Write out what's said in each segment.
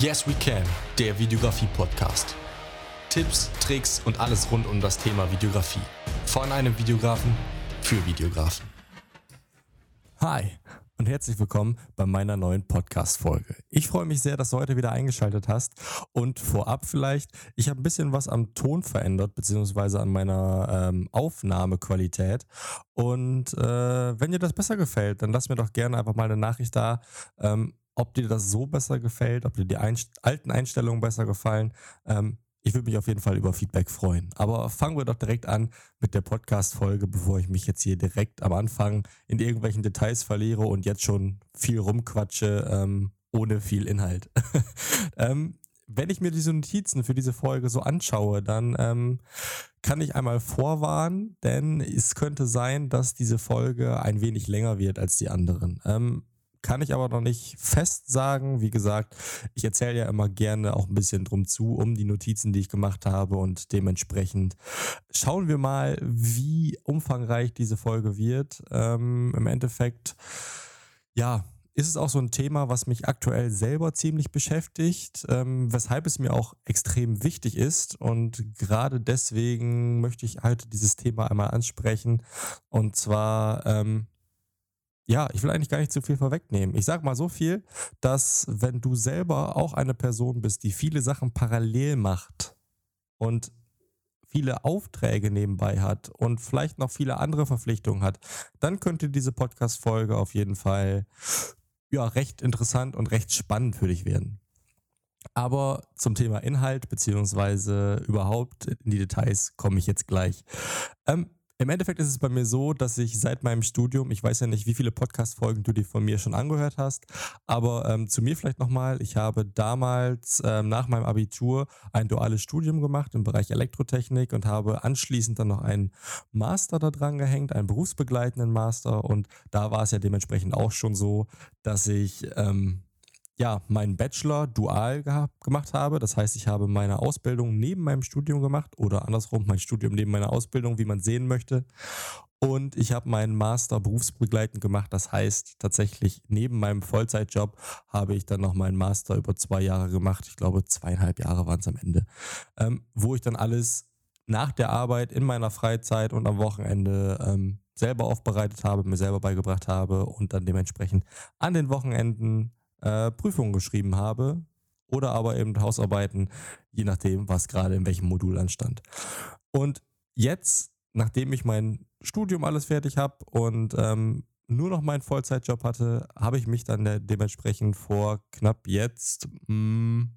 Yes We Can, der Videografie-Podcast. Tipps, Tricks und alles rund um das Thema Videografie. Von einem Videografen für Videografen. Hi und herzlich willkommen bei meiner neuen Podcast-Folge. Ich freue mich sehr, dass du heute wieder eingeschaltet hast. Und vorab vielleicht, ich habe ein bisschen was am Ton verändert, beziehungsweise an meiner ähm, Aufnahmequalität. Und äh, wenn dir das besser gefällt, dann lass mir doch gerne einfach mal eine Nachricht da. Ähm, ob dir das so besser gefällt, ob dir die Einst alten Einstellungen besser gefallen. Ähm, ich würde mich auf jeden Fall über Feedback freuen. Aber fangen wir doch direkt an mit der Podcast-Folge, bevor ich mich jetzt hier direkt am Anfang in irgendwelchen Details verliere und jetzt schon viel rumquatsche, ähm, ohne viel Inhalt. ähm, wenn ich mir diese Notizen für diese Folge so anschaue, dann ähm, kann ich einmal vorwarnen, denn es könnte sein, dass diese Folge ein wenig länger wird als die anderen. Ähm, kann ich aber noch nicht fest sagen. Wie gesagt, ich erzähle ja immer gerne auch ein bisschen drum zu, um die Notizen, die ich gemacht habe und dementsprechend schauen wir mal, wie umfangreich diese Folge wird. Ähm, Im Endeffekt, ja, ist es auch so ein Thema, was mich aktuell selber ziemlich beschäftigt, ähm, weshalb es mir auch extrem wichtig ist. Und gerade deswegen möchte ich halt dieses Thema einmal ansprechen. Und zwar, ähm, ja, ich will eigentlich gar nicht zu viel vorwegnehmen. Ich sage mal so viel, dass wenn du selber auch eine Person bist, die viele Sachen parallel macht und viele Aufträge nebenbei hat und vielleicht noch viele andere Verpflichtungen hat, dann könnte diese Podcast-Folge auf jeden Fall ja, recht interessant und recht spannend für dich werden. Aber zum Thema Inhalt beziehungsweise überhaupt in die Details komme ich jetzt gleich. Ähm, im Endeffekt ist es bei mir so, dass ich seit meinem Studium, ich weiß ja nicht, wie viele Podcast-Folgen du dir von mir schon angehört hast, aber ähm, zu mir vielleicht nochmal. Ich habe damals ähm, nach meinem Abitur ein duales Studium gemacht im Bereich Elektrotechnik und habe anschließend dann noch einen Master da dran gehängt, einen berufsbegleitenden Master. Und da war es ja dementsprechend auch schon so, dass ich ähm, ja, meinen Bachelor dual gemacht habe. Das heißt, ich habe meine Ausbildung neben meinem Studium gemacht oder andersrum mein Studium neben meiner Ausbildung, wie man sehen möchte. Und ich habe meinen Master berufsbegleitend gemacht. Das heißt, tatsächlich neben meinem Vollzeitjob habe ich dann noch meinen Master über zwei Jahre gemacht. Ich glaube, zweieinhalb Jahre waren es am Ende. Ähm, wo ich dann alles nach der Arbeit in meiner Freizeit und am Wochenende ähm, selber aufbereitet habe, mir selber beigebracht habe und dann dementsprechend an den Wochenenden äh, Prüfungen geschrieben habe oder aber eben Hausarbeiten, je nachdem, was gerade in welchem Modul anstand. Und jetzt, nachdem ich mein Studium alles fertig habe und ähm, nur noch meinen Vollzeitjob hatte, habe ich mich dann dementsprechend vor knapp jetzt, mh, hm,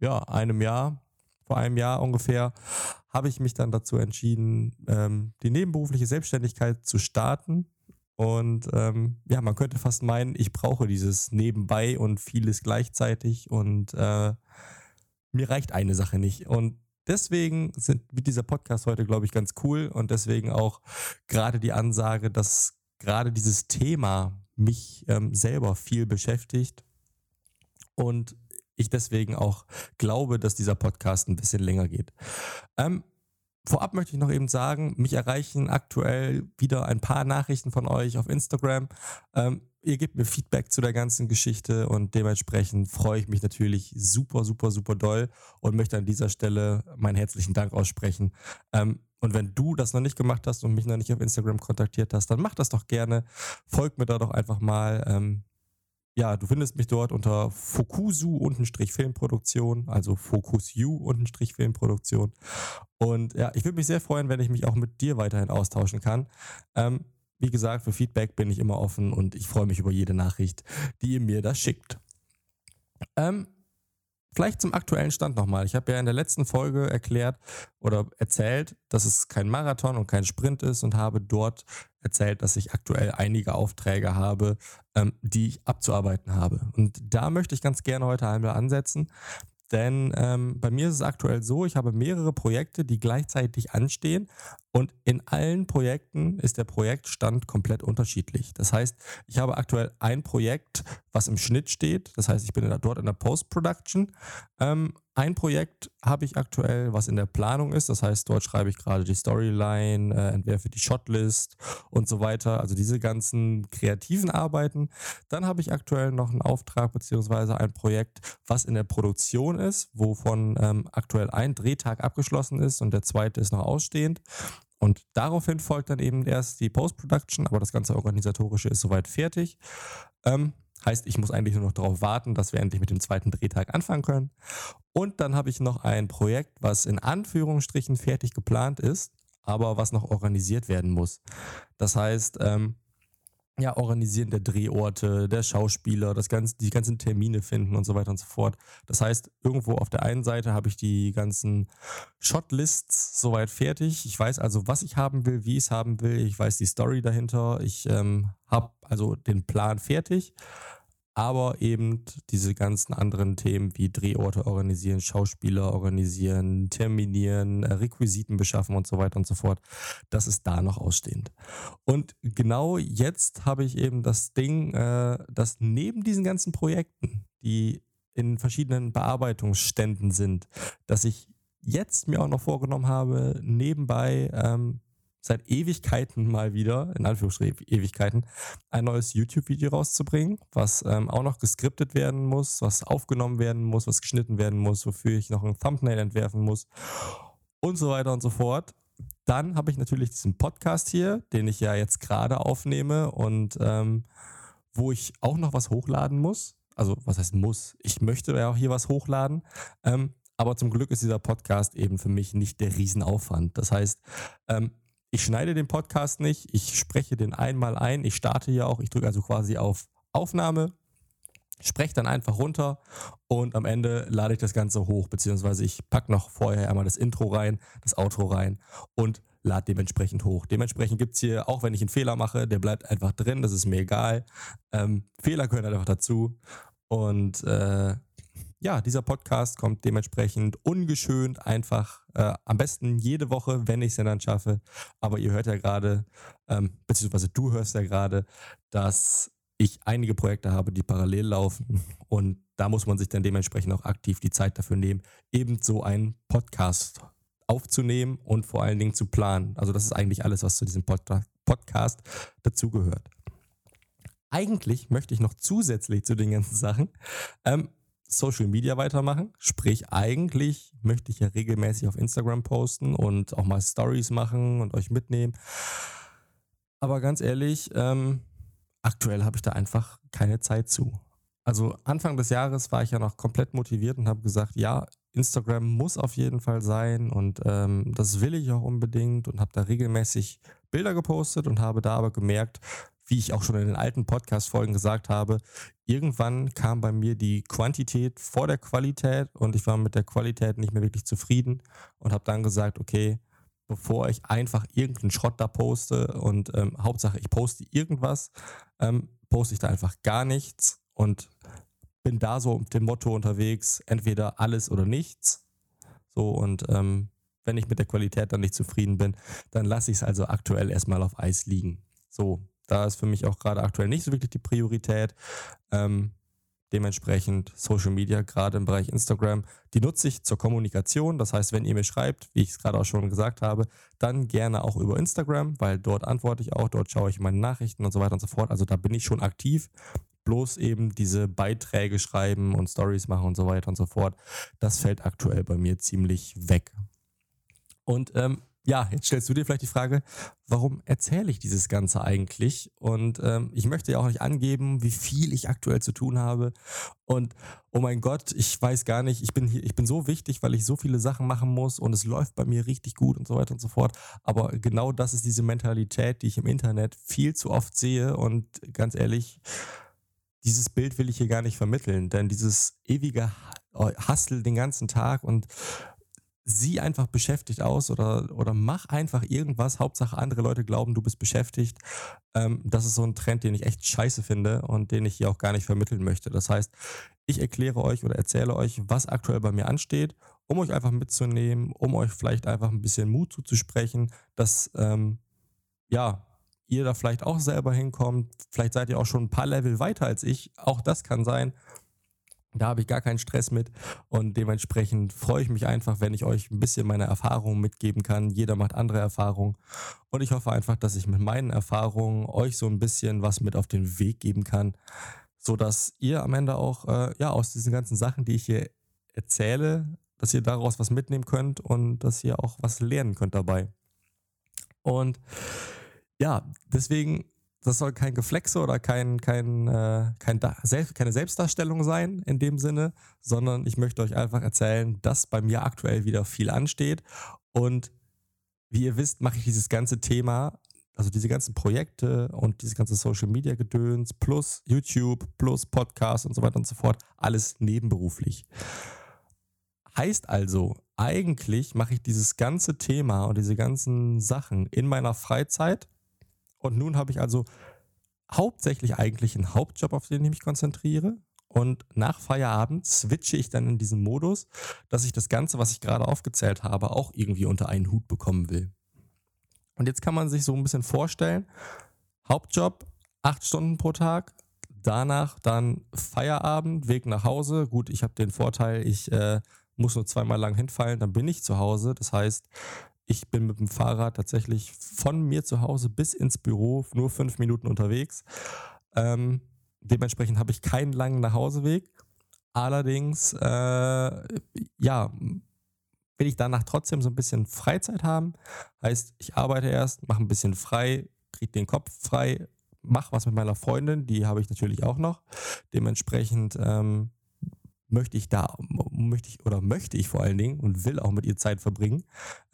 ja, einem Jahr, vor einem Jahr ungefähr, habe ich mich dann dazu entschieden, ähm, die nebenberufliche Selbstständigkeit zu starten und ähm, ja, man könnte fast meinen, ich brauche dieses nebenbei und vieles gleichzeitig und äh, mir reicht eine Sache nicht. Und deswegen sind, wird dieser Podcast heute, glaube ich, ganz cool und deswegen auch gerade die Ansage, dass gerade dieses Thema mich ähm, selber viel beschäftigt und ich deswegen auch glaube, dass dieser Podcast ein bisschen länger geht. Ähm, Vorab möchte ich noch eben sagen, mich erreichen aktuell wieder ein paar Nachrichten von euch auf Instagram. Ähm, ihr gebt mir Feedback zu der ganzen Geschichte und dementsprechend freue ich mich natürlich super, super, super doll und möchte an dieser Stelle meinen herzlichen Dank aussprechen. Ähm, und wenn du das noch nicht gemacht hast und mich noch nicht auf Instagram kontaktiert hast, dann mach das doch gerne. Folgt mir da doch einfach mal. Ähm, ja, du findest mich dort unter Fokusu-Filmproduktion, also Fokusu-Filmproduktion. Und ja, ich würde mich sehr freuen, wenn ich mich auch mit dir weiterhin austauschen kann. Ähm, wie gesagt, für Feedback bin ich immer offen und ich freue mich über jede Nachricht, die ihr mir da schickt. Ähm, Vielleicht zum aktuellen Stand nochmal. Ich habe ja in der letzten Folge erklärt oder erzählt, dass es kein Marathon und kein Sprint ist und habe dort erzählt, dass ich aktuell einige Aufträge habe, ähm, die ich abzuarbeiten habe. Und da möchte ich ganz gerne heute einmal ansetzen. Denn ähm, bei mir ist es aktuell so, ich habe mehrere Projekte, die gleichzeitig anstehen Und in allen Projekten ist der Projektstand komplett unterschiedlich. Das heißt, ich habe aktuell ein Projekt, was im Schnitt steht. Das heißt, ich bin dort in der Post-Production. Ähm, ein Projekt habe ich aktuell, was in der Planung ist. Das heißt, dort schreibe ich gerade die Storyline, äh, entwerfe die Shotlist und so weiter. Also diese ganzen kreativen Arbeiten. Dann habe ich aktuell noch einen Auftrag beziehungsweise ein Projekt, was in der Produktion ist, wovon ähm, aktuell ein Drehtag abgeschlossen ist und der zweite ist noch ausstehend. Und daraufhin folgt dann eben erst die Post-Production, aber das ganze Organisatorische ist soweit fertig. Ähm, heißt, ich muss eigentlich nur noch darauf warten, dass wir endlich mit dem zweiten Drehtag anfangen können. Und dann habe ich noch ein Projekt, was in Anführungsstrichen fertig geplant ist, aber was noch organisiert werden muss. Das heißt, ähm, ja, Organisieren der Drehorte, der Schauspieler, das ganze, die ganzen Termine finden und so weiter und so fort. Das heißt, irgendwo auf der einen Seite habe ich die ganzen Shotlists soweit fertig. Ich weiß also, was ich haben will, wie ich es haben will. Ich weiß die Story dahinter. Ich ähm, habe also den Plan fertig aber eben diese ganzen anderen Themen wie Drehorte organisieren, Schauspieler organisieren, terminieren, äh, Requisiten beschaffen und so weiter und so fort, das ist da noch ausstehend. Und genau jetzt habe ich eben das Ding, äh, dass neben diesen ganzen Projekten, die in verschiedenen Bearbeitungsständen sind, dass ich jetzt mir auch noch vorgenommen habe, nebenbei ähm, seit Ewigkeiten mal wieder, in Anführungsstrichen Ewigkeiten, ein neues YouTube-Video rauszubringen, was ähm, auch noch geskriptet werden muss, was aufgenommen werden muss, was geschnitten werden muss, wofür ich noch ein Thumbnail entwerfen muss und so weiter und so fort. Dann habe ich natürlich diesen Podcast hier, den ich ja jetzt gerade aufnehme und ähm, wo ich auch noch was hochladen muss. Also was heißt muss? Ich möchte ja auch hier was hochladen. Ähm, aber zum Glück ist dieser Podcast eben für mich nicht der Riesenaufwand. Das heißt, ähm, ich schneide den Podcast nicht, ich spreche den einmal ein, ich starte hier auch, ich drücke also quasi auf Aufnahme, spreche dann einfach runter und am Ende lade ich das Ganze hoch, beziehungsweise ich packe noch vorher einmal das Intro rein, das Outro rein und lade dementsprechend hoch. Dementsprechend gibt es hier, auch wenn ich einen Fehler mache, der bleibt einfach drin, das ist mir egal. Ähm, Fehler gehören einfach dazu und äh, ja, dieser Podcast kommt dementsprechend ungeschönt einfach äh, am besten jede Woche, wenn ich es dann schaffe. Aber ihr hört ja gerade, ähm, beziehungsweise du hörst ja gerade, dass ich einige Projekte habe, die parallel laufen. Und da muss man sich dann dementsprechend auch aktiv die Zeit dafür nehmen, eben so einen Podcast aufzunehmen und vor allen Dingen zu planen. Also das ist eigentlich alles, was zu diesem Pod Podcast dazugehört. Eigentlich möchte ich noch zusätzlich zu den ganzen Sachen ähm, Social Media weitermachen. Sprich, eigentlich möchte ich ja regelmäßig auf Instagram posten und auch mal Stories machen und euch mitnehmen. Aber ganz ehrlich, ähm, aktuell habe ich da einfach keine Zeit zu. Also Anfang des Jahres war ich ja noch komplett motiviert und habe gesagt, ja, Instagram muss auf jeden Fall sein und ähm, das will ich auch unbedingt und habe da regelmäßig Bilder gepostet und habe da aber gemerkt, wie ich auch schon in den alten Podcast-Folgen gesagt habe, irgendwann kam bei mir die Quantität vor der Qualität und ich war mit der Qualität nicht mehr wirklich zufrieden und habe dann gesagt, okay, bevor ich einfach irgendeinen Schrott da poste und ähm, Hauptsache ich poste irgendwas, ähm, poste ich da einfach gar nichts und bin da so mit dem Motto unterwegs, entweder alles oder nichts. So und ähm, wenn ich mit der Qualität dann nicht zufrieden bin, dann lasse ich es also aktuell erstmal auf Eis liegen. So, da ist für mich auch gerade aktuell nicht so wirklich die Priorität. Ähm, dementsprechend Social Media, gerade im Bereich Instagram, die nutze ich zur Kommunikation. Das heißt, wenn ihr mir schreibt, wie ich es gerade auch schon gesagt habe, dann gerne auch über Instagram, weil dort antworte ich auch, dort schaue ich meine Nachrichten und so weiter und so fort. Also da bin ich schon aktiv. Bloß eben diese Beiträge schreiben und Stories machen und so weiter und so fort. Das fällt aktuell bei mir ziemlich weg. Und ähm, ja, jetzt stellst du dir vielleicht die Frage, warum erzähle ich dieses Ganze eigentlich? Und ähm, ich möchte ja auch nicht angeben, wie viel ich aktuell zu tun habe. Und oh mein Gott, ich weiß gar nicht, ich bin hier, ich bin so wichtig, weil ich so viele Sachen machen muss und es läuft bei mir richtig gut und so weiter und so fort. Aber genau das ist diese Mentalität, die ich im Internet viel zu oft sehe. Und ganz ehrlich, dieses Bild will ich hier gar nicht vermitteln, denn dieses ewige Hustle den ganzen Tag und sieh einfach beschäftigt aus oder, oder mach einfach irgendwas. Hauptsache andere Leute glauben, du bist beschäftigt. Ähm, das ist so ein Trend, den ich echt scheiße finde und den ich hier auch gar nicht vermitteln möchte. Das heißt, ich erkläre euch oder erzähle euch, was aktuell bei mir ansteht, um euch einfach mitzunehmen, um euch vielleicht einfach ein bisschen Mut zuzusprechen, dass ähm, ja, ihr da vielleicht auch selber hinkommt. Vielleicht seid ihr auch schon ein paar Level weiter als ich. Auch das kann sein. Da habe ich gar keinen Stress mit und dementsprechend freue ich mich einfach, wenn ich euch ein bisschen meine Erfahrungen mitgeben kann. Jeder macht andere Erfahrungen und ich hoffe einfach, dass ich mit meinen Erfahrungen euch so ein bisschen was mit auf den Weg geben kann, sodass ihr am Ende auch äh, ja aus diesen ganzen Sachen, die ich hier erzähle, dass ihr daraus was mitnehmen könnt und dass ihr auch was lernen könnt dabei. Und ja, deswegen das soll kein Geflexe oder kein, kein, äh, kein keine Selbstdarstellung sein in dem Sinne, sondern ich möchte euch einfach erzählen, dass bei mir aktuell wieder viel ansteht. Und wie ihr wisst, mache ich dieses ganze Thema, also diese ganzen Projekte und dieses ganze Social Media Gedöns plus YouTube plus Podcast und so weiter und so fort, alles nebenberuflich. Heißt also, eigentlich mache ich dieses ganze Thema und diese ganzen Sachen in meiner Freizeit und nun habe ich also hauptsächlich eigentlich einen Hauptjob, auf den ich mich konzentriere. Und nach Feierabend switche ich dann in diesen Modus, dass ich das Ganze, was ich gerade aufgezählt habe, auch irgendwie unter einen Hut bekommen will. Und jetzt kann man sich so ein bisschen vorstellen, Hauptjob, acht Stunden pro Tag, danach dann Feierabend, Weg nach Hause. Gut, ich habe den Vorteil, ich äh, muss nur zweimal lang hinfallen, dann bin ich zu Hause. Das heißt, ich bin mit dem Fahrrad tatsächlich von mir zu Hause bis ins Büro nur fünf Minuten unterwegs. Ähm, dementsprechend habe ich keinen langen Nachhauseweg. Allerdings, äh, ja, will ich danach trotzdem so ein bisschen Freizeit haben. Heißt, ich arbeite erst, mache ein bisschen frei, kriege den Kopf frei, mache was mit meiner Freundin, die habe ich natürlich auch noch. Dementsprechend ähm, möchte ich da, möchte ich oder möchte ich vor allen Dingen und will auch mit ihr Zeit verbringen.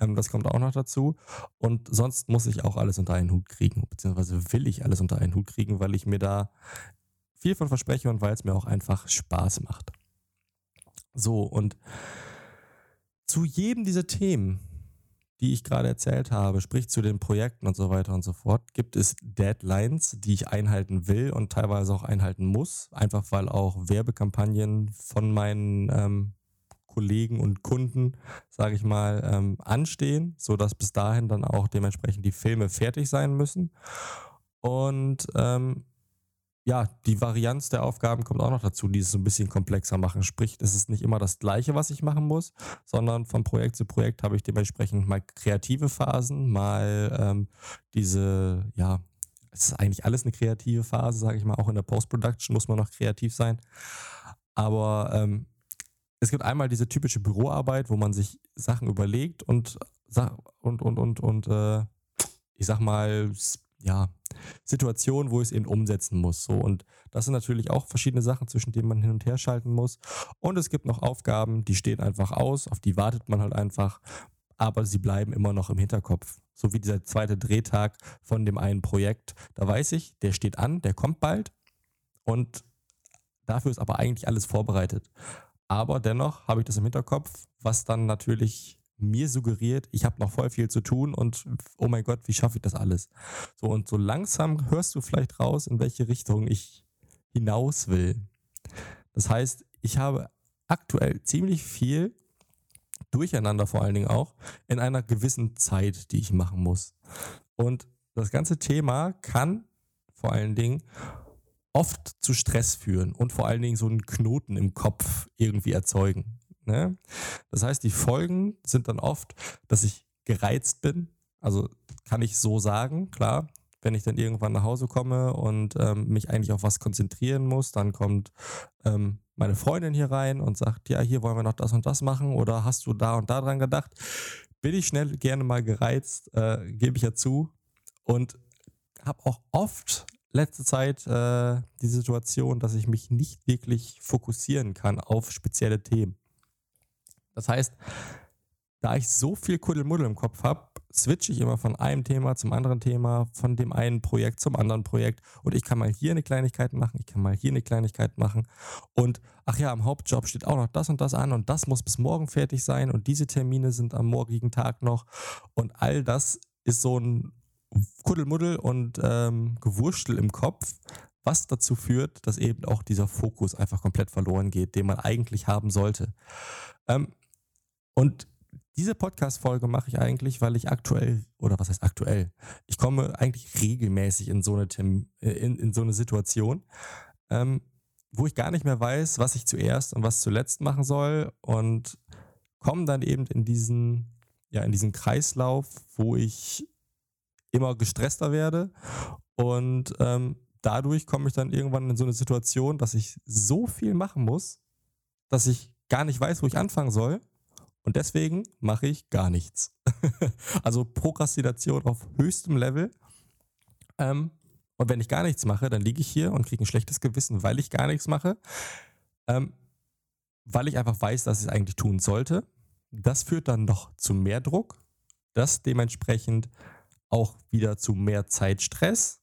Ähm, das kommt auch noch dazu. Und sonst muss ich auch alles unter einen Hut kriegen, beziehungsweise will ich alles unter einen Hut kriegen, weil ich mir da viel von verspreche und weil es mir auch einfach Spaß macht. So, und zu jedem dieser Themen die ich gerade erzählt habe, sprich zu den Projekten und so weiter und so fort, gibt es Deadlines, die ich einhalten will und teilweise auch einhalten muss, einfach weil auch Werbekampagnen von meinen ähm, Kollegen und Kunden, sage ich mal, ähm, anstehen, sodass bis dahin dann auch dementsprechend die Filme fertig sein müssen. Und ähm, ja, die Varianz der Aufgaben kommt auch noch dazu, die es so ein bisschen komplexer machen. Sprich, es ist nicht immer das Gleiche, was ich machen muss, sondern von Projekt zu Projekt habe ich dementsprechend mal kreative Phasen, mal ähm, diese, ja, es ist eigentlich alles eine kreative Phase, sage ich mal. Auch in der Post-Production muss man noch kreativ sein. Aber ähm, es gibt einmal diese typische Büroarbeit, wo man sich Sachen überlegt und und und und und äh, ich sag mal ja, Situation, wo ich es eben umsetzen muss. So, und das sind natürlich auch verschiedene Sachen, zwischen denen man hin und her schalten muss. Und es gibt noch Aufgaben, die stehen einfach aus, auf die wartet man halt einfach, aber sie bleiben immer noch im Hinterkopf. So wie dieser zweite Drehtag von dem einen Projekt. Da weiß ich, der steht an, der kommt bald. Und dafür ist aber eigentlich alles vorbereitet. Aber dennoch habe ich das im Hinterkopf, was dann natürlich mir suggeriert, ich habe noch voll viel zu tun und oh mein Gott, wie schaffe ich das alles? So und so langsam hörst du vielleicht raus, in welche Richtung ich hinaus will. Das heißt, ich habe aktuell ziemlich viel Durcheinander vor allen Dingen auch in einer gewissen Zeit, die ich machen muss. Und das ganze Thema kann vor allen Dingen oft zu Stress führen und vor allen Dingen so einen Knoten im Kopf irgendwie erzeugen. Ne? Das heißt, die Folgen sind dann oft, dass ich gereizt bin. Also kann ich so sagen, klar. Wenn ich dann irgendwann nach Hause komme und ähm, mich eigentlich auf was konzentrieren muss, dann kommt ähm, meine Freundin hier rein und sagt, ja, hier wollen wir noch das und das machen oder hast du da und da dran gedacht? Bin ich schnell gerne mal gereizt, äh, gebe ich ja zu. Und habe auch oft letzte Zeit äh, die Situation, dass ich mich nicht wirklich fokussieren kann auf spezielle Themen. Das heißt, da ich so viel Kuddelmuddel im Kopf habe, switche ich immer von einem Thema zum anderen Thema, von dem einen Projekt zum anderen Projekt. Und ich kann mal hier eine Kleinigkeit machen, ich kann mal hier eine Kleinigkeit machen. Und ach ja, am Hauptjob steht auch noch das und das an und das muss bis morgen fertig sein und diese Termine sind am morgigen Tag noch. Und all das ist so ein Kuddelmuddel und ähm, Gewurschtel im Kopf, was dazu führt, dass eben auch dieser Fokus einfach komplett verloren geht, den man eigentlich haben sollte. Ähm, und diese Podcast-Folge mache ich eigentlich, weil ich aktuell, oder was heißt aktuell? Ich komme eigentlich regelmäßig in so eine, äh, in, in so eine Situation, ähm, wo ich gar nicht mehr weiß, was ich zuerst und was zuletzt machen soll und komme dann eben in diesen, ja, in diesen Kreislauf, wo ich immer gestresster werde und ähm, dadurch komme ich dann irgendwann in so eine Situation, dass ich so viel machen muss, dass ich gar nicht weiß, wo ich anfangen soll und deswegen mache ich gar nichts. also Prokrastination auf höchstem Level. Ähm, und wenn ich gar nichts mache, dann liege ich hier und kriege ein schlechtes Gewissen, weil ich gar nichts mache. Ähm, weil ich einfach weiß, dass ich es eigentlich tun sollte. Das führt dann noch zu mehr Druck. Das dementsprechend auch wieder zu mehr Zeitstress.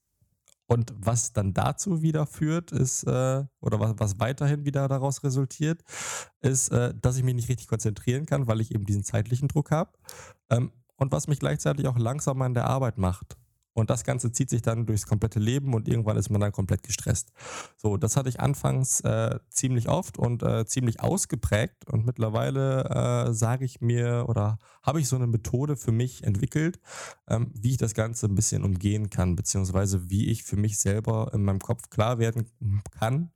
Und was dann dazu wieder führt, ist, äh, oder was, was weiterhin wieder daraus resultiert, ist, äh, dass ich mich nicht richtig konzentrieren kann, weil ich eben diesen zeitlichen Druck habe. Ähm, und was mich gleichzeitig auch langsamer in der Arbeit macht. Und das Ganze zieht sich dann durchs komplette Leben und irgendwann ist man dann komplett gestresst. So, das hatte ich anfangs äh, ziemlich oft und äh, ziemlich ausgeprägt. Und mittlerweile äh, sage ich mir oder habe ich so eine Methode für mich entwickelt, ähm, wie ich das Ganze ein bisschen umgehen kann, beziehungsweise wie ich für mich selber in meinem Kopf klar werden kann,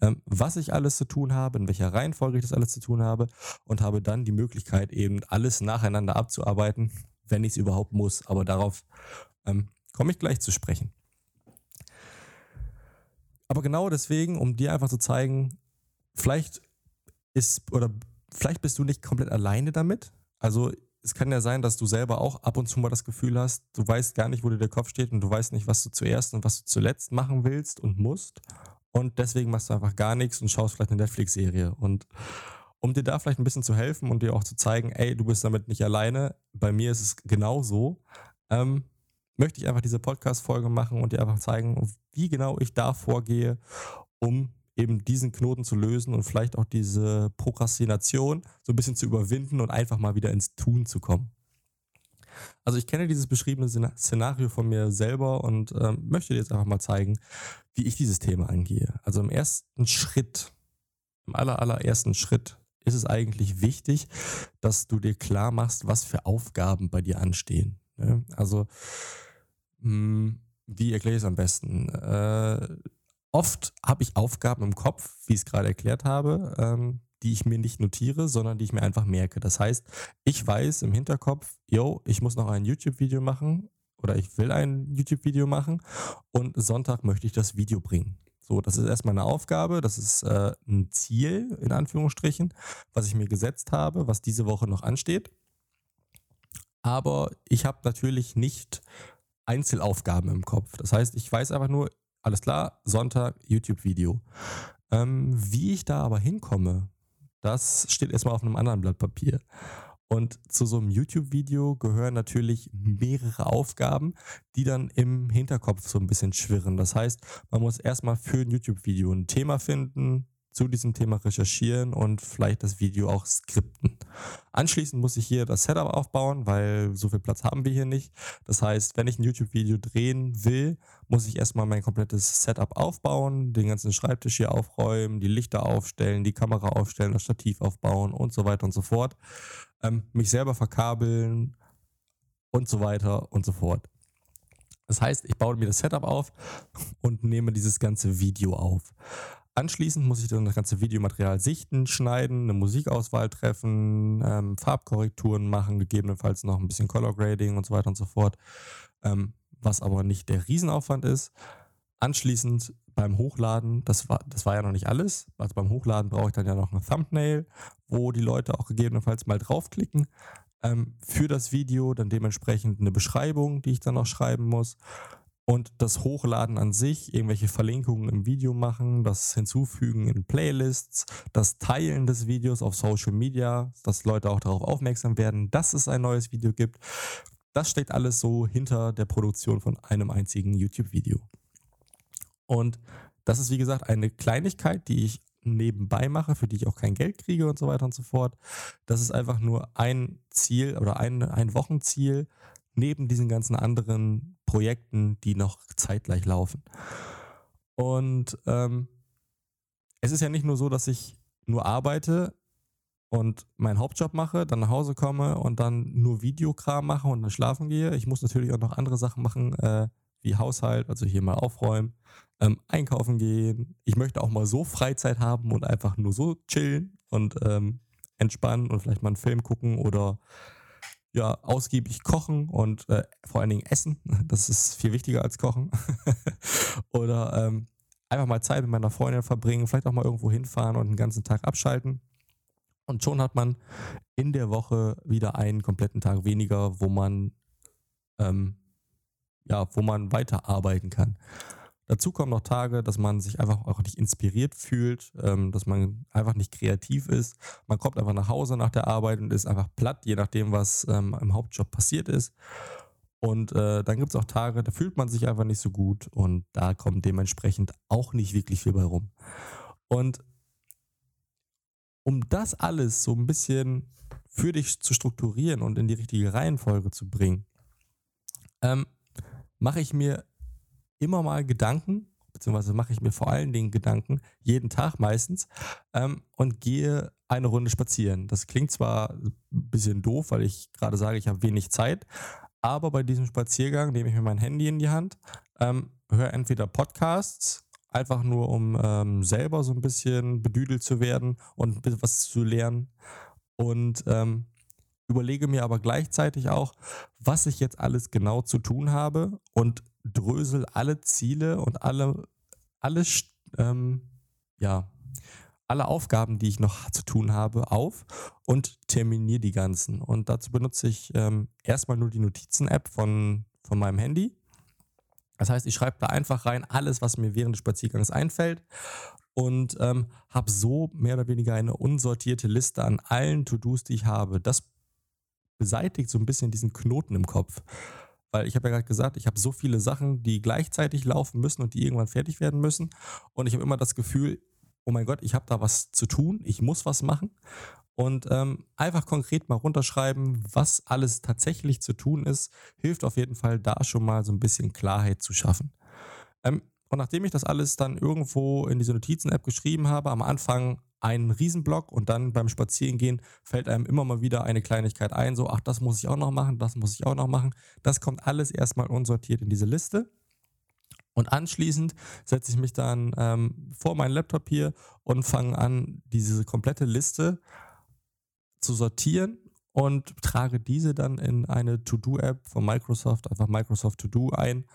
ähm, was ich alles zu tun habe, in welcher Reihenfolge ich das alles zu tun habe und habe dann die Möglichkeit, eben alles nacheinander abzuarbeiten, wenn ich es überhaupt muss. Aber darauf ähm, Komme ich gleich zu sprechen. Aber genau deswegen, um dir einfach zu zeigen, vielleicht ist oder vielleicht bist du nicht komplett alleine damit. Also es kann ja sein, dass du selber auch ab und zu mal das Gefühl hast, du weißt gar nicht, wo dir der Kopf steht und du weißt nicht, was du zuerst und was du zuletzt machen willst und musst. Und deswegen machst du einfach gar nichts und schaust vielleicht eine Netflix-Serie. Und um dir da vielleicht ein bisschen zu helfen und dir auch zu zeigen, ey, du bist damit nicht alleine, bei mir ist es genauso, ähm, möchte ich einfach diese Podcast-Folge machen und dir einfach zeigen, wie genau ich da vorgehe, um eben diesen Knoten zu lösen und vielleicht auch diese Prokrastination so ein bisschen zu überwinden und einfach mal wieder ins Tun zu kommen. Also ich kenne dieses beschriebene Szenario von mir selber und ähm, möchte dir jetzt einfach mal zeigen, wie ich dieses Thema angehe. Also im ersten Schritt, im aller, allerersten Schritt ist es eigentlich wichtig, dass du dir klar machst, was für Aufgaben bei dir anstehen. Ne? Also wie erkläre ich es am besten? Äh, oft habe ich Aufgaben im Kopf, wie ich es gerade erklärt habe, ähm, die ich mir nicht notiere, sondern die ich mir einfach merke. Das heißt, ich weiß im Hinterkopf, yo, ich muss noch ein YouTube-Video machen oder ich will ein YouTube-Video machen und Sonntag möchte ich das Video bringen. So, das ist erstmal eine Aufgabe, das ist äh, ein Ziel in Anführungsstrichen, was ich mir gesetzt habe, was diese Woche noch ansteht. Aber ich habe natürlich nicht Einzelaufgaben im Kopf. Das heißt, ich weiß einfach nur, alles klar, Sonntag, YouTube-Video. Ähm, wie ich da aber hinkomme, das steht erstmal auf einem anderen Blatt Papier. Und zu so einem YouTube-Video gehören natürlich mehrere Aufgaben, die dann im Hinterkopf so ein bisschen schwirren. Das heißt, man muss erstmal für ein YouTube-Video ein Thema finden, zu diesem Thema recherchieren und vielleicht das Video auch skripten. Anschließend muss ich hier das Setup aufbauen, weil so viel Platz haben wir hier nicht. Das heißt, wenn ich ein YouTube-Video drehen will, muss ich erstmal mein komplettes Setup aufbauen, den ganzen Schreibtisch hier aufräumen, die Lichter aufstellen, die Kamera aufstellen, das Stativ aufbauen und so weiter und so fort. Ähm, mich selber verkabeln und so weiter und so fort. Das heißt, ich baue mir das Setup auf und nehme dieses ganze Video auf. Anschließend muss ich dann das ganze Videomaterial sichten, schneiden, eine Musikauswahl treffen, ähm, Farbkorrekturen machen, gegebenenfalls noch ein bisschen Color Grading und so weiter und so fort, ähm, was aber nicht der Riesenaufwand ist. Anschließend beim Hochladen, das war, das war ja noch nicht alles, also beim Hochladen brauche ich dann ja noch ein Thumbnail, wo die Leute auch gegebenenfalls mal draufklicken. Ähm, für das Video dann dementsprechend eine Beschreibung, die ich dann noch schreiben muss Und das Hochladen an sich, irgendwelche Verlinkungen im Video machen, das Hinzufügen in Playlists, das Teilen des Videos auf Social Media, dass Leute auch darauf aufmerksam werden, dass es ein neues Video gibt. Das steckt alles so hinter der Produktion von einem einzigen YouTube-Video. Und das ist, wie gesagt, eine Kleinigkeit, die ich nebenbei mache, für die ich auch kein Geld kriege und so weiter und so fort. Das ist einfach nur ein Ziel oder ein, ein Wochenziel neben diesen ganzen anderen Projekten, die noch zeitgleich laufen. Und ähm, es ist ja nicht nur so, dass ich nur arbeite und meinen Hauptjob mache, dann nach Hause komme und dann nur Videokram mache und dann schlafen gehe. Ich muss natürlich auch noch andere Sachen machen, äh, wie Haushalt, also hier mal aufräumen, ähm, einkaufen gehen. Ich möchte auch mal so Freizeit haben und einfach nur so chillen und ähm, entspannen und vielleicht mal einen Film gucken oder ja, ausgiebig kochen und äh, vor allen Dingen essen. Das ist viel wichtiger als kochen. oder ähm, einfach mal Zeit mit meiner Freundin verbringen, vielleicht auch mal irgendwo hinfahren und den ganzen Tag abschalten. Und schon hat man in der Woche wieder einen kompletten Tag weniger, wo man ähm, ja, wo man weiterarbeiten kann. Dazu kommen noch Tage, dass man sich einfach auch nicht inspiriert fühlt, ähm, dass man einfach nicht kreativ ist. Man kommt einfach nach Hause nach der Arbeit und ist einfach platt, je nachdem, was ähm, im Hauptjob passiert ist. Und äh, dann gibt es auch Tage, da fühlt man sich einfach nicht so gut und da kommt dementsprechend auch nicht wirklich viel bei rum. Und um das alles so ein bisschen für dich zu strukturieren und in die richtige Reihenfolge zu bringen, ähm, mache ich mir immer mal Gedanken, beziehungsweise mache ich mir vor allen Dingen Gedanken, jeden Tag meistens, ähm, und gehe eine Runde spazieren. Das klingt zwar ein bisschen doof, weil ich gerade sage, ich habe wenig Zeit, aber bei diesem Spaziergang nehme ich mir mein Handy in die Hand, ähm, höre entweder Podcasts, einfach nur um ähm, selber so ein bisschen bedüdelt zu werden und ein bisschen was zu lernen. Und ähm, überlege mir aber gleichzeitig auch, was ich jetzt alles genau zu tun habe und drösel alle Ziele und alle, alle, ähm, ja, alle Aufgaben, die ich noch zu tun habe, auf und terminiere die ganzen. Und dazu benutze ich ähm, erstmal nur die Notizen-App von, von meinem Handy. Das heißt, ich schreibe da einfach rein alles, was mir während des Spaziergangs einfällt und ähm, habe so mehr oder weniger eine unsortierte Liste an allen To-Dos, die ich habe. Das beseitigt so ein bisschen diesen Knoten im Kopf. Weil ich habe ja gerade gesagt, ich habe so viele Sachen, die gleichzeitig laufen müssen und die irgendwann fertig werden müssen. Und ich habe immer das Gefühl, oh mein Gott, ich habe da was zu tun, ich muss was machen. Und ähm, einfach konkret mal runterschreiben, was alles tatsächlich zu tun ist, hilft auf jeden Fall da schon mal so ein bisschen Klarheit zu schaffen. Ähm, und nachdem ich das alles dann irgendwo in diese Notizen-App geschrieben habe, am Anfang einen Riesenblock und dann beim Spazierengehen fällt einem immer mal wieder eine Kleinigkeit ein, so, ach, das muss ich auch noch machen, das muss ich auch noch machen. Das kommt alles erstmal unsortiert in diese Liste. Und anschließend setze ich mich dann ähm, vor meinen Laptop hier und fange an, diese komplette Liste zu sortieren und trage diese dann in eine To-Do-App von Microsoft, einfach Microsoft To-Do ein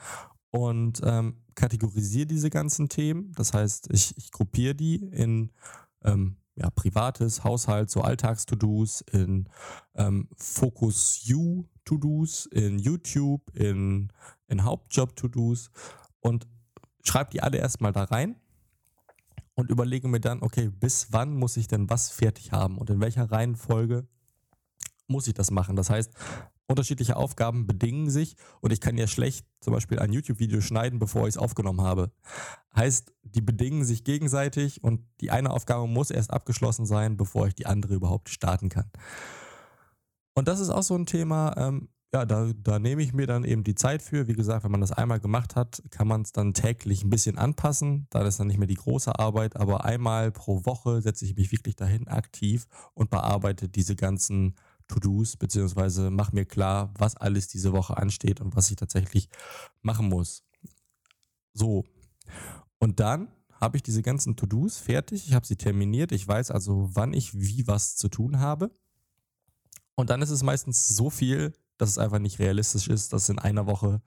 und ähm, kategorisiere diese ganzen Themen. Das heißt, ich, ich gruppiere die in ähm, ja, privates, Haushalt, so Alltags-To-Dos, in ähm, Focus You To-Dos, in YouTube, in, in Hauptjob-To-Dos und schreibe die alle erstmal da rein und überlege mir dann, okay, bis wann muss ich denn was fertig haben und in welcher Reihenfolge muss ich das machen. Das heißt, unterschiedliche Aufgaben bedingen sich und ich kann ja schlecht zum Beispiel ein YouTube-Video schneiden, bevor ich es aufgenommen habe. Heißt, die bedingen sich gegenseitig und die eine Aufgabe muss erst abgeschlossen sein, bevor ich die andere überhaupt starten kann. Und das ist auch so ein Thema, ähm, ja, da, da nehme ich mir dann eben die Zeit für. Wie gesagt, wenn man das einmal gemacht hat, kann man es dann täglich ein bisschen anpassen. Da ist dann nicht mehr die große Arbeit, aber einmal pro Woche setze ich mich wirklich dahin aktiv und bearbeite diese ganzen To-Dos, beziehungsweise mache mir klar, was alles diese Woche ansteht und was ich tatsächlich machen muss. So. Und dann habe ich diese ganzen To-Dos fertig, ich habe sie terminiert, ich weiß also, wann ich wie was zu tun habe. Und dann ist es meistens so viel, dass es einfach nicht realistisch ist, das in einer Woche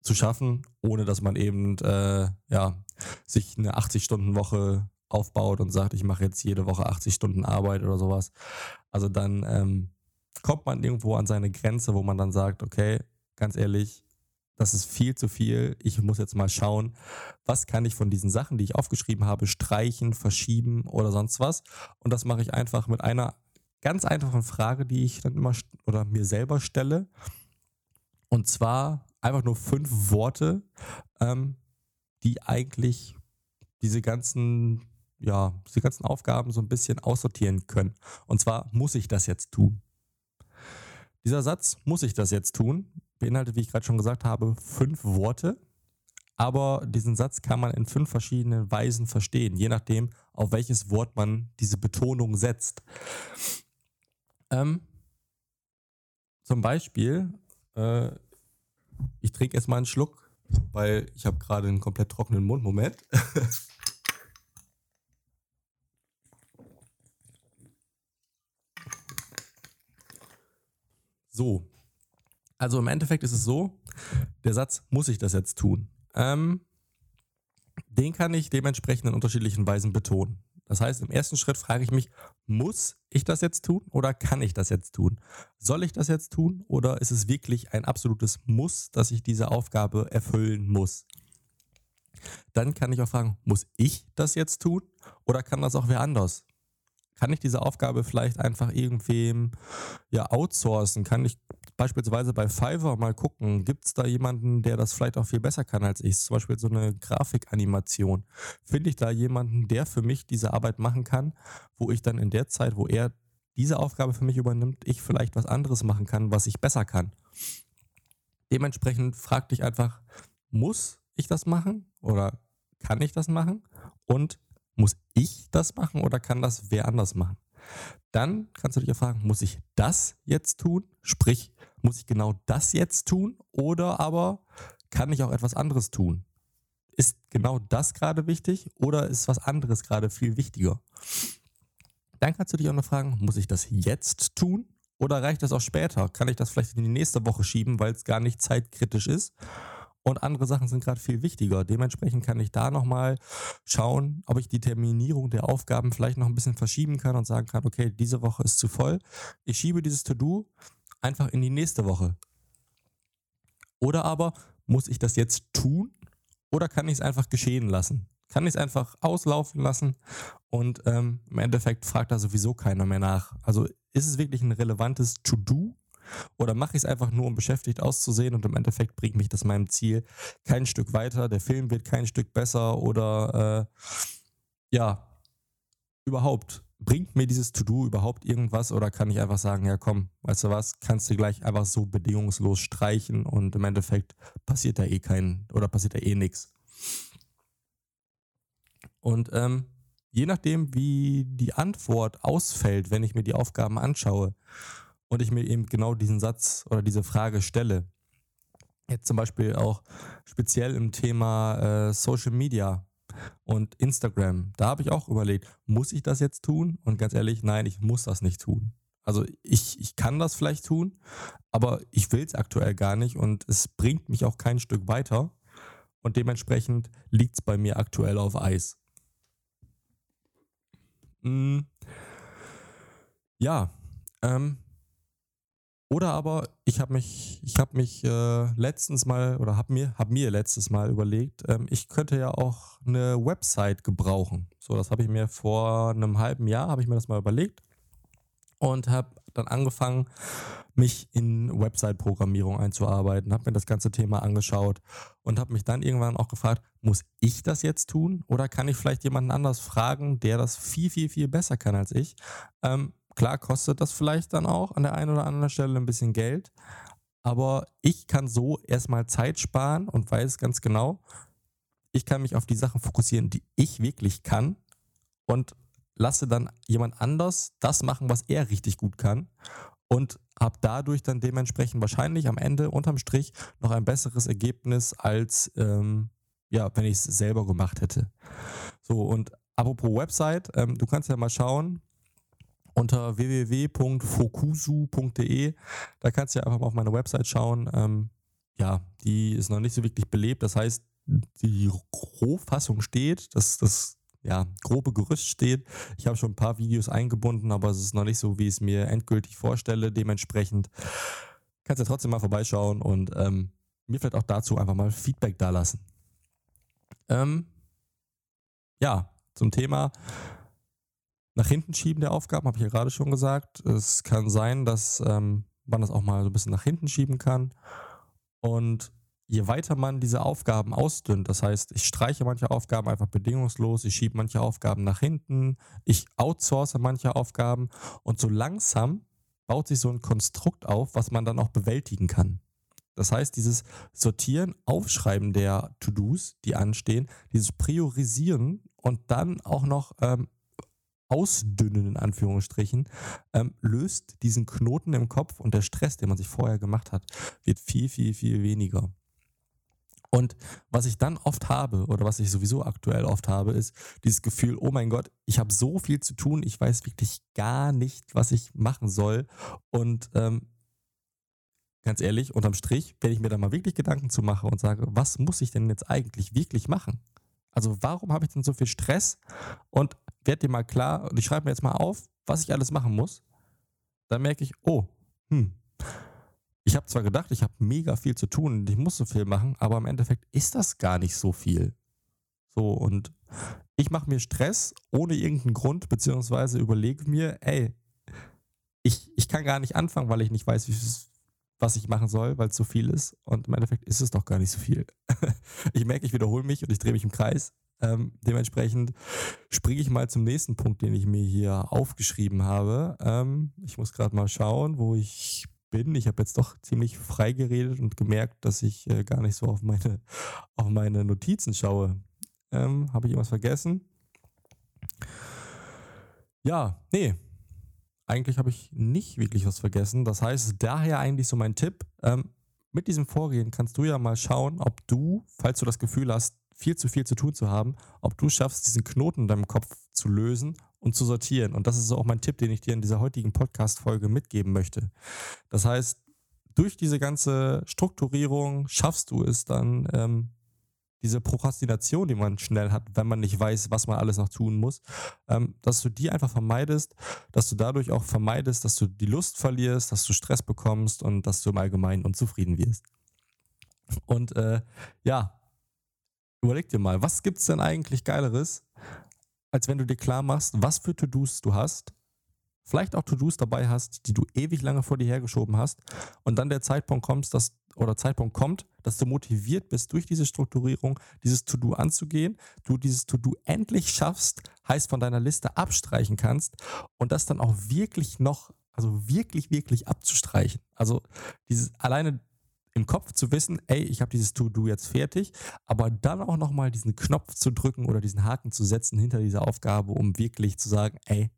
zu schaffen, ohne dass man eben äh, ja, sich eine 80-Stunden-Woche aufbaut und sagt, ich mache jetzt jede Woche 80 Stunden Arbeit oder sowas. Also dann ähm, kommt man irgendwo an seine Grenze, wo man dann sagt, okay, ganz ehrlich, das ist viel zu viel. Ich muss jetzt mal schauen, was kann ich von diesen Sachen, die ich aufgeschrieben habe, streichen, verschieben oder sonst was. Und das mache ich einfach mit einer ganz einfachen Frage, die ich dann immer oder mir selber stelle. Und zwar einfach nur fünf Worte, ähm, die eigentlich diese ganzen, ja, diese ganzen Aufgaben so ein bisschen aussortieren können. Und zwar muss ich das jetzt tun. Dieser Satz, muss ich das jetzt tun, beinhaltet, wie ich gerade schon gesagt habe, fünf Worte. Aber diesen Satz kann man in fünf verschiedenen Weisen verstehen, je nachdem, auf welches Wort man diese Betonung setzt. Ähm, zum Beispiel, äh, ich trinke erstmal einen Schluck, weil ich habe gerade einen komplett trockenen Mund. Moment. so, also im Endeffekt ist es so, der Satz, muss ich das jetzt tun? Ähm, den kann ich dementsprechend in unterschiedlichen Weisen betonen. Das heißt, im ersten Schritt frage ich mich, muss ich das jetzt tun oder kann ich das jetzt tun? Soll ich das jetzt tun oder ist es wirklich ein absolutes Muss, dass ich diese Aufgabe erfüllen muss? Dann kann ich auch fragen, muss ich das jetzt tun oder kann das auch wer anders? Kann ich diese Aufgabe vielleicht einfach irgendwem ja outsourcen? Kann ich beispielsweise bei Fiverr mal gucken, gibt es da jemanden, der das vielleicht auch viel besser kann als ich? Zum Beispiel so eine Grafikanimation. Finde ich da jemanden, der für mich diese Arbeit machen kann, wo ich dann in der Zeit, wo er diese Aufgabe für mich übernimmt, ich vielleicht was anderes machen kann, was ich besser kann. Dementsprechend frag dich einfach, muss ich das machen oder kann ich das machen? Und muss ich das machen oder kann das wer anders machen? Dann kannst du dich ja fragen, muss ich das jetzt tun? Sprich, muss ich genau das jetzt tun oder aber kann ich auch etwas anderes tun? Ist genau das gerade wichtig oder ist was anderes gerade viel wichtiger? Dann kannst du dich auch noch fragen, muss ich das jetzt tun oder reicht das auch später? Kann ich das vielleicht in die nächste Woche schieben, weil es gar nicht zeitkritisch ist? Und andere Sachen sind gerade viel wichtiger. Dementsprechend kann ich da nochmal schauen, ob ich die Terminierung der Aufgaben vielleicht noch ein bisschen verschieben kann und sagen kann, okay, diese Woche ist zu voll. Ich schiebe dieses To-Do einfach in die nächste Woche. Oder aber muss ich das jetzt tun oder kann ich es einfach geschehen lassen? Kann ich es einfach auslaufen lassen und ähm, im Endeffekt fragt da sowieso keiner mehr nach. Also ist es wirklich ein relevantes To-Do oder mache ich es einfach nur, um beschäftigt auszusehen und im Endeffekt bringt mich das meinem Ziel kein Stück weiter, der Film wird kein Stück besser oder äh, ja, überhaupt bringt mir dieses To-Do überhaupt irgendwas oder kann ich einfach sagen, ja komm, weißt du was, kannst du gleich einfach so bedingungslos streichen und im Endeffekt passiert da eh kein oder passiert da eh nichts. Und ähm, je nachdem, wie die Antwort ausfällt, wenn ich mir die Aufgaben anschaue und ich mir eben genau diesen Satz oder diese Frage stelle, jetzt zum Beispiel auch speziell im Thema äh, Social Media, und Instagram. Da habe ich auch überlegt, muss ich das jetzt tun? Und ganz ehrlich, nein, ich muss das nicht tun. Also ich, ich kann das vielleicht tun, aber ich will es aktuell gar nicht und es bringt mich auch kein Stück weiter. Und dementsprechend liegt es bei mir aktuell auf Eis. Hm. Ja, ähm, oder aber ich habe mich, ich habe mich äh, letztens mal oder habe mir, hab mir letztes Mal überlegt, ähm, ich könnte ja auch eine Website gebrauchen. So, das habe ich mir vor einem halben Jahr habe ich mir das mal überlegt und habe dann angefangen, mich in Website-Programmierung einzuarbeiten, habe mir das ganze Thema angeschaut und habe mich dann irgendwann auch gefragt, muss ich das jetzt tun oder kann ich vielleicht jemanden anders fragen, der das viel, viel, viel besser kann als ich? Ähm, Klar kostet das vielleicht dann auch an der einen oder anderen Stelle ein bisschen Geld, aber ich kann so erstmal Zeit sparen und weiß ganz genau, ich kann mich auf die Sachen fokussieren, die ich wirklich kann und lasse dann jemand anders das machen, was er richtig gut kann und habe dadurch dann dementsprechend wahrscheinlich am Ende unterm Strich noch ein besseres Ergebnis als ähm, ja, wenn ich es selber gemacht hätte. So und apropos Website, ähm, du kannst ja mal schauen, unter www.fokusu.de. Da kannst du ja einfach mal auf meine Website schauen. Ähm, ja, die ist noch nicht so wirklich belebt. Das heißt, die Rohfassung steht, das, das ja, grobe Gerüst steht. Ich habe schon ein paar Videos eingebunden, aber es ist noch nicht so, wie ich es mir endgültig vorstelle. Dementsprechend kannst du trotzdem mal vorbeischauen und ähm, mir vielleicht auch dazu einfach mal Feedback dalassen. Ähm, ja, zum Thema nach hinten schieben der Aufgaben, habe ich ja gerade schon gesagt. Es kann sein, dass ähm, man das auch mal so ein bisschen nach hinten schieben kann. Und je weiter man diese Aufgaben ausdünnt, das heißt, ich streiche manche Aufgaben einfach bedingungslos, ich schiebe manche Aufgaben nach hinten, ich outsource manche Aufgaben und so langsam baut sich so ein Konstrukt auf, was man dann auch bewältigen kann. Das heißt, dieses Sortieren, Aufschreiben der To-Dos, die anstehen, dieses Priorisieren und dann auch noch ähm, Ausdünnen in Anführungsstrichen, ähm, löst diesen Knoten im Kopf und der Stress, den man sich vorher gemacht hat, wird viel, viel, viel weniger. Und was ich dann oft habe oder was ich sowieso aktuell oft habe, ist dieses Gefühl, oh mein Gott, ich habe so viel zu tun, ich weiß wirklich gar nicht, was ich machen soll. Und ähm, ganz ehrlich, unterm Strich, wenn ich mir da mal wirklich Gedanken zu mache und sage, was muss ich denn jetzt eigentlich wirklich machen? Also warum habe ich denn so viel Stress? Und werd dir mal klar, und ich schreibe mir jetzt mal auf, was ich alles machen muss. Dann merke ich, oh, hm, ich habe zwar gedacht, ich habe mega viel zu tun und ich muss so viel machen, aber im Endeffekt ist das gar nicht so viel. So, und ich mache mir Stress ohne irgendeinen Grund, beziehungsweise überlege mir, ey, ich, ich kann gar nicht anfangen, weil ich nicht weiß, was ich machen soll, weil es so viel ist. Und im Endeffekt ist es doch gar nicht so viel. ich merke, ich wiederhole mich und ich drehe mich im Kreis. Ähm, dementsprechend springe ich mal zum nächsten Punkt, den ich mir hier aufgeschrieben habe. Ähm, ich muss gerade mal schauen, wo ich bin. Ich habe jetzt doch ziemlich frei geredet und gemerkt, dass ich äh, gar nicht so auf meine, auf meine Notizen schaue. Ähm, habe ich irgendwas vergessen? Ja, nee. Eigentlich habe ich nicht wirklich was vergessen. Das heißt, daher eigentlich so mein Tipp. Ähm, mit diesem Vorgehen kannst du ja mal schauen, ob du, falls du das Gefühl hast, viel zu viel zu tun zu haben, ob du schaffst, diesen Knoten in deinem Kopf zu lösen und zu sortieren. Und das ist auch mein Tipp, den ich dir in dieser heutigen Podcast-Folge mitgeben möchte. Das heißt, durch diese ganze Strukturierung schaffst du es dann, ähm, diese Prokrastination, die man schnell hat, wenn man nicht weiß, was man alles noch tun muss, ähm, dass du die einfach vermeidest, dass du dadurch auch vermeidest, dass du die Lust verlierst, dass du Stress bekommst und dass du im Allgemeinen unzufrieden wirst. Und äh, ja, überleg dir mal, was gibt es denn eigentlich Geileres, als wenn du dir klar machst, was für To-Dos du hast, vielleicht auch To-Dos dabei hast, die du ewig lange vor dir hergeschoben hast und dann der Zeitpunkt kommst, dass oder Zeitpunkt kommt, dass du motiviert bist, durch diese Strukturierung dieses To-Do anzugehen, du dieses To-Do endlich schaffst, heißt von deiner Liste abstreichen kannst und das dann auch wirklich noch, also wirklich, wirklich abzustreichen. Also dieses alleine im Kopf zu wissen, ey, ich habe dieses To-Do jetzt fertig, aber dann auch nochmal diesen Knopf zu drücken oder diesen Haken zu setzen hinter dieser Aufgabe, um wirklich zu sagen, ey,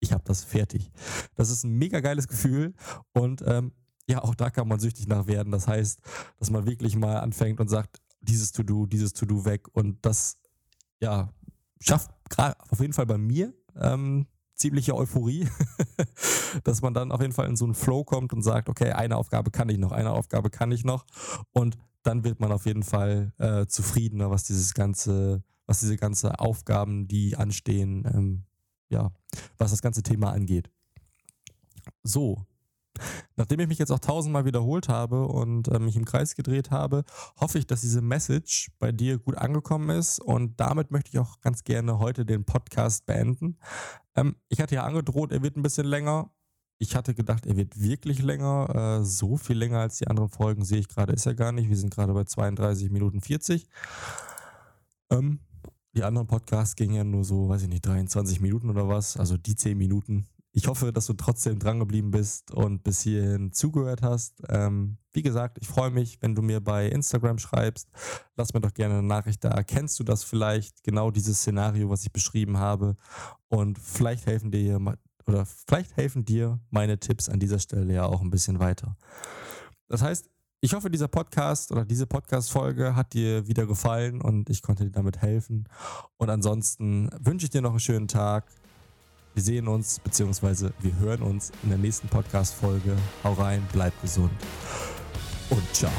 ich habe das fertig. Das ist ein mega geiles Gefühl und ähm, ja, auch da kann man süchtig nach werden. Das heißt, dass man wirklich mal anfängt und sagt, dieses To-Do, dieses To-Do weg und das, ja, schafft auf jeden Fall bei mir ähm, ziemliche Euphorie, dass man dann auf jeden Fall in so einen Flow kommt und sagt, okay, eine Aufgabe kann ich noch, eine Aufgabe kann ich noch und dann wird man auf jeden Fall äh, zufriedener, was dieses ganze, was diese ganze Aufgaben, die anstehen, ähm, ja, was das ganze Thema angeht. So, Nachdem ich mich jetzt auch tausendmal wiederholt habe und äh, mich im Kreis gedreht habe, hoffe ich, dass diese Message bei dir gut angekommen ist und damit möchte ich auch ganz gerne heute den Podcast beenden. Ähm, ich hatte ja angedroht, er wird ein bisschen länger. Ich hatte gedacht, er wird wirklich länger. Äh, so viel länger als die anderen Folgen sehe ich gerade, ist er gar nicht. Wir sind gerade bei 32 Minuten 40. Ähm, die anderen Podcasts gingen ja nur so, weiß ich nicht, 23 Minuten oder was. Also die 10 Minuten ich hoffe, dass du trotzdem drangeblieben bist und bis hierhin zugehört hast. Ähm, wie gesagt, ich freue mich, wenn du mir bei Instagram schreibst. Lass mir doch gerne eine Nachricht da. Kennst du das vielleicht, genau dieses Szenario, was ich beschrieben habe? Und vielleicht helfen dir oder vielleicht helfen dir meine Tipps an dieser Stelle ja auch ein bisschen weiter. Das heißt, ich hoffe, dieser Podcast oder diese Podcast-Folge hat dir wieder gefallen und ich konnte dir damit helfen. Und ansonsten wünsche ich dir noch einen schönen Tag. Wir sehen uns, beziehungsweise wir hören uns in der nächsten Podcast-Folge. Hau rein, bleib gesund und ciao.